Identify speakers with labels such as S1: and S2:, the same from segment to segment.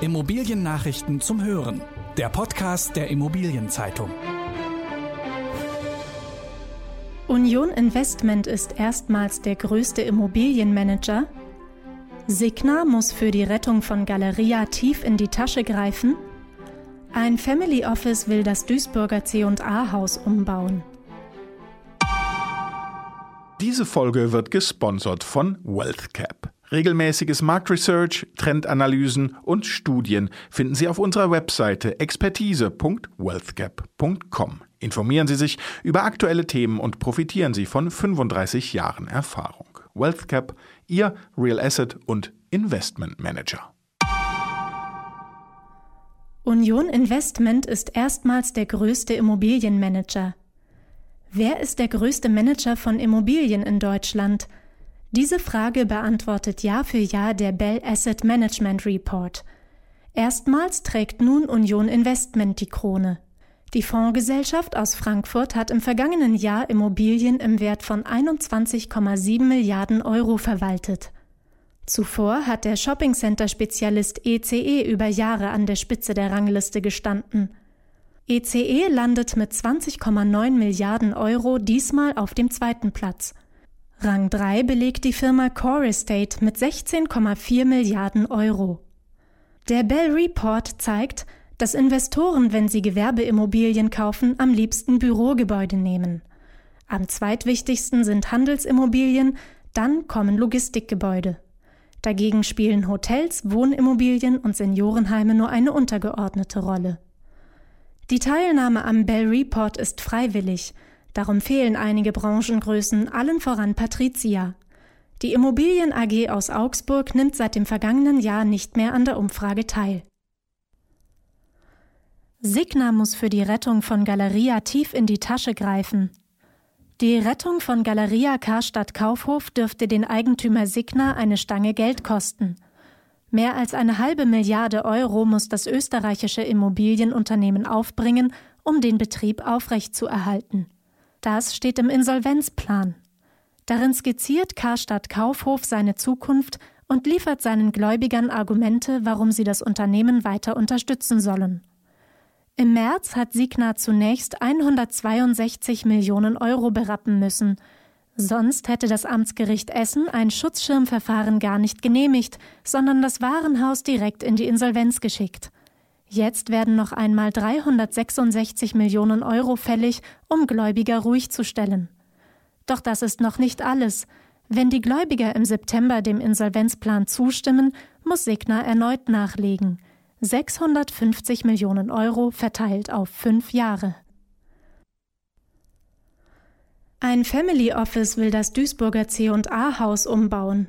S1: Immobiliennachrichten zum Hören. Der Podcast der Immobilienzeitung.
S2: Union Investment ist erstmals der größte Immobilienmanager. Signa muss für die Rettung von Galeria tief in die Tasche greifen. Ein Family Office will das Duisburger C&A-Haus umbauen.
S3: Diese Folge wird gesponsert von WealthCap. Regelmäßiges Marktresearch, Trendanalysen und Studien finden Sie auf unserer Webseite expertise.wealthgap.com. Informieren Sie sich über aktuelle Themen und profitieren Sie von 35 Jahren Erfahrung. WealthCap, Ihr Real Asset und Investment Manager.
S2: Union Investment ist erstmals der größte Immobilienmanager. Wer ist der größte Manager von Immobilien in Deutschland? Diese Frage beantwortet Jahr für Jahr der Bell Asset Management Report. Erstmals trägt nun Union Investment die Krone. Die Fondsgesellschaft aus Frankfurt hat im vergangenen Jahr Immobilien im Wert von 21,7 Milliarden Euro verwaltet. Zuvor hat der Shoppingcenter-Spezialist ECE über Jahre an der Spitze der Rangliste gestanden. ECE e landet mit 20,9 Milliarden Euro diesmal auf dem zweiten Platz. Rang 3 belegt die Firma Core Estate mit 16,4 Milliarden Euro. Der Bell Report zeigt, dass Investoren, wenn sie Gewerbeimmobilien kaufen, am liebsten Bürogebäude nehmen. Am zweitwichtigsten sind Handelsimmobilien, dann kommen Logistikgebäude. Dagegen spielen Hotels, Wohnimmobilien und Seniorenheime nur eine untergeordnete Rolle. Die Teilnahme am Bell Report ist freiwillig, Darum fehlen einige Branchengrößen, allen voran Patricia. Die Immobilien AG aus Augsburg nimmt seit dem vergangenen Jahr nicht mehr an der Umfrage teil. Signa muss für die Rettung von Galeria tief in die Tasche greifen. Die Rettung von Galeria Karstadt Kaufhof dürfte den Eigentümer Signa eine Stange Geld kosten. Mehr als eine halbe Milliarde Euro muss das österreichische Immobilienunternehmen aufbringen, um den Betrieb aufrechtzuerhalten. Das steht im Insolvenzplan. Darin skizziert Karstadt Kaufhof seine Zukunft und liefert seinen Gläubigern Argumente, warum sie das Unternehmen weiter unterstützen sollen. Im März hat Signa zunächst 162 Millionen Euro berappen müssen. Sonst hätte das Amtsgericht Essen ein Schutzschirmverfahren gar nicht genehmigt, sondern das Warenhaus direkt in die Insolvenz geschickt. Jetzt werden noch einmal 366 Millionen Euro fällig, um Gläubiger ruhig zu stellen. Doch das ist noch nicht alles. Wenn die Gläubiger im September dem Insolvenzplan zustimmen, muss Signa erneut nachlegen. 650 Millionen Euro verteilt auf fünf Jahre. Ein Family Office will das Duisburger C&A-Haus umbauen.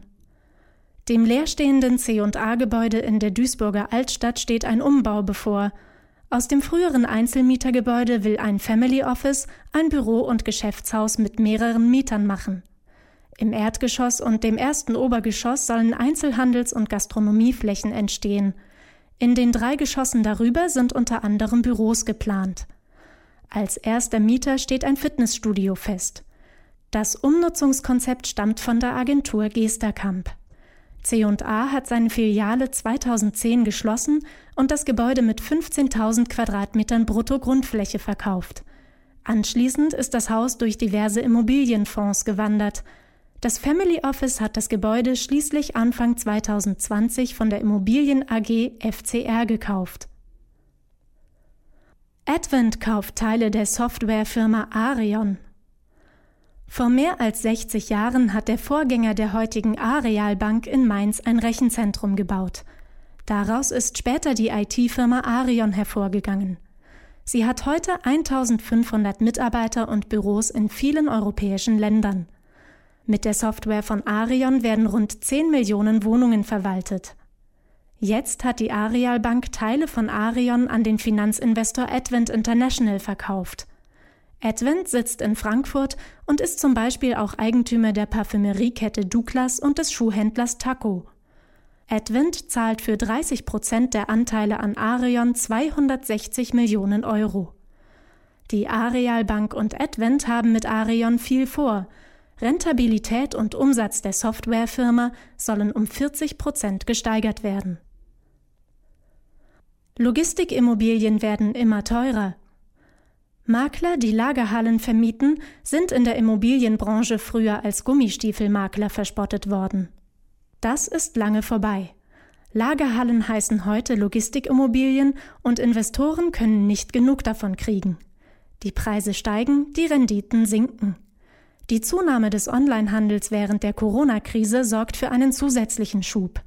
S2: Dem leerstehenden C&A-Gebäude in der Duisburger Altstadt steht ein Umbau bevor. Aus dem früheren Einzelmietergebäude will ein Family Office ein Büro- und Geschäftshaus mit mehreren Mietern machen. Im Erdgeschoss und dem ersten Obergeschoss sollen Einzelhandels- und Gastronomieflächen entstehen. In den drei Geschossen darüber sind unter anderem Büros geplant. Als erster Mieter steht ein Fitnessstudio fest. Das Umnutzungskonzept stammt von der Agentur Gesterkamp. C&A hat seine Filiale 2010 geschlossen und das Gebäude mit 15.000 Quadratmetern Brutto-Grundfläche verkauft. Anschließend ist das Haus durch diverse Immobilienfonds gewandert. Das Family Office hat das Gebäude schließlich Anfang 2020 von der Immobilien AG FCR gekauft. Advent kauft Teile der Softwarefirma Arion. Vor mehr als 60 Jahren hat der Vorgänger der heutigen Arealbank in Mainz ein Rechenzentrum gebaut. Daraus ist später die IT-Firma Arion hervorgegangen. Sie hat heute 1500 Mitarbeiter und Büros in vielen europäischen Ländern. Mit der Software von Arion werden rund 10 Millionen Wohnungen verwaltet. Jetzt hat die Areal Bank Teile von Arion an den Finanzinvestor Advent International verkauft. Advent sitzt in Frankfurt und ist zum Beispiel auch Eigentümer der Parfümeriekette Douglas und des Schuhhändlers Taco. Advent zahlt für 30 Prozent der Anteile an Arion 260 Millionen Euro. Die Areal Bank und Advent haben mit Arion viel vor. Rentabilität und Umsatz der Softwarefirma sollen um 40 Prozent gesteigert werden. Logistikimmobilien werden immer teurer. Makler, die Lagerhallen vermieten, sind in der Immobilienbranche früher als Gummistiefelmakler verspottet worden. Das ist lange vorbei. Lagerhallen heißen heute Logistikimmobilien und Investoren können nicht genug davon kriegen. Die Preise steigen, die Renditen sinken. Die Zunahme des Onlinehandels während der Corona-Krise sorgt für einen zusätzlichen Schub.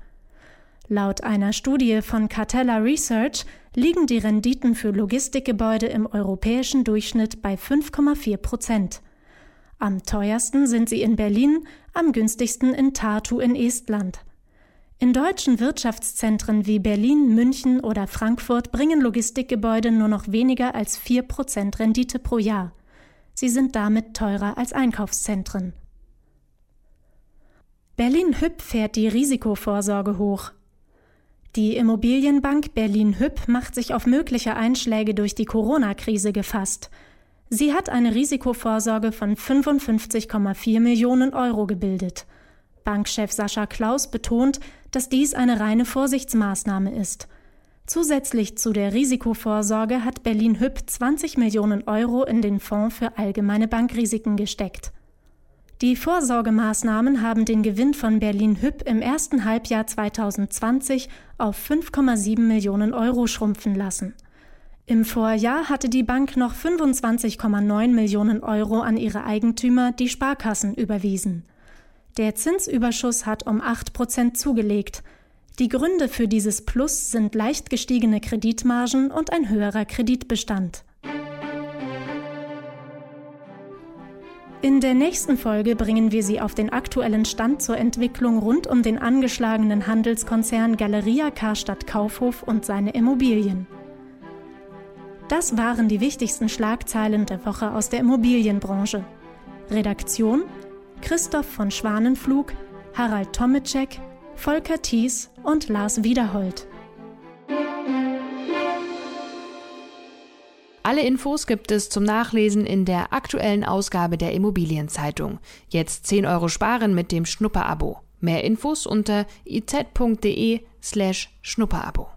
S2: Laut einer Studie von Cartella Research liegen die Renditen für Logistikgebäude im europäischen Durchschnitt bei 5,4 Prozent. Am teuersten sind sie in Berlin, am günstigsten in Tartu in Estland. In deutschen Wirtschaftszentren wie Berlin, München oder Frankfurt bringen Logistikgebäude nur noch weniger als 4 Prozent Rendite pro Jahr. Sie sind damit teurer als Einkaufszentren. Berlin Hüb fährt die Risikovorsorge hoch. Die Immobilienbank Berlin Hüb macht sich auf mögliche Einschläge durch die Corona-Krise gefasst. Sie hat eine Risikovorsorge von 55,4 Millionen Euro gebildet. Bankchef Sascha Klaus betont, dass dies eine reine Vorsichtsmaßnahme ist. Zusätzlich zu der Risikovorsorge hat Berlin Hüb 20 Millionen Euro in den Fonds für allgemeine Bankrisiken gesteckt. Die Vorsorgemaßnahmen haben den Gewinn von Berlin Hüb im ersten Halbjahr 2020 auf 5,7 Millionen Euro schrumpfen lassen. Im Vorjahr hatte die Bank noch 25,9 Millionen Euro an ihre Eigentümer, die Sparkassen, überwiesen. Der Zinsüberschuss hat um 8 Prozent zugelegt. Die Gründe für dieses Plus sind leicht gestiegene Kreditmargen und ein höherer Kreditbestand. In der nächsten Folge bringen wir Sie auf den aktuellen Stand zur Entwicklung rund um den angeschlagenen Handelskonzern Galeria Karstadt Kaufhof und seine Immobilien. Das waren die wichtigsten Schlagzeilen der Woche aus der Immobilienbranche. Redaktion Christoph von Schwanenflug, Harald Tomitschek, Volker Thies und Lars Wiederhold.
S4: Alle Infos gibt es zum Nachlesen in der aktuellen Ausgabe der Immobilienzeitung. Jetzt 10 Euro sparen mit dem Schnupperabo. Mehr Infos unter iz.de slash Schnupperabo.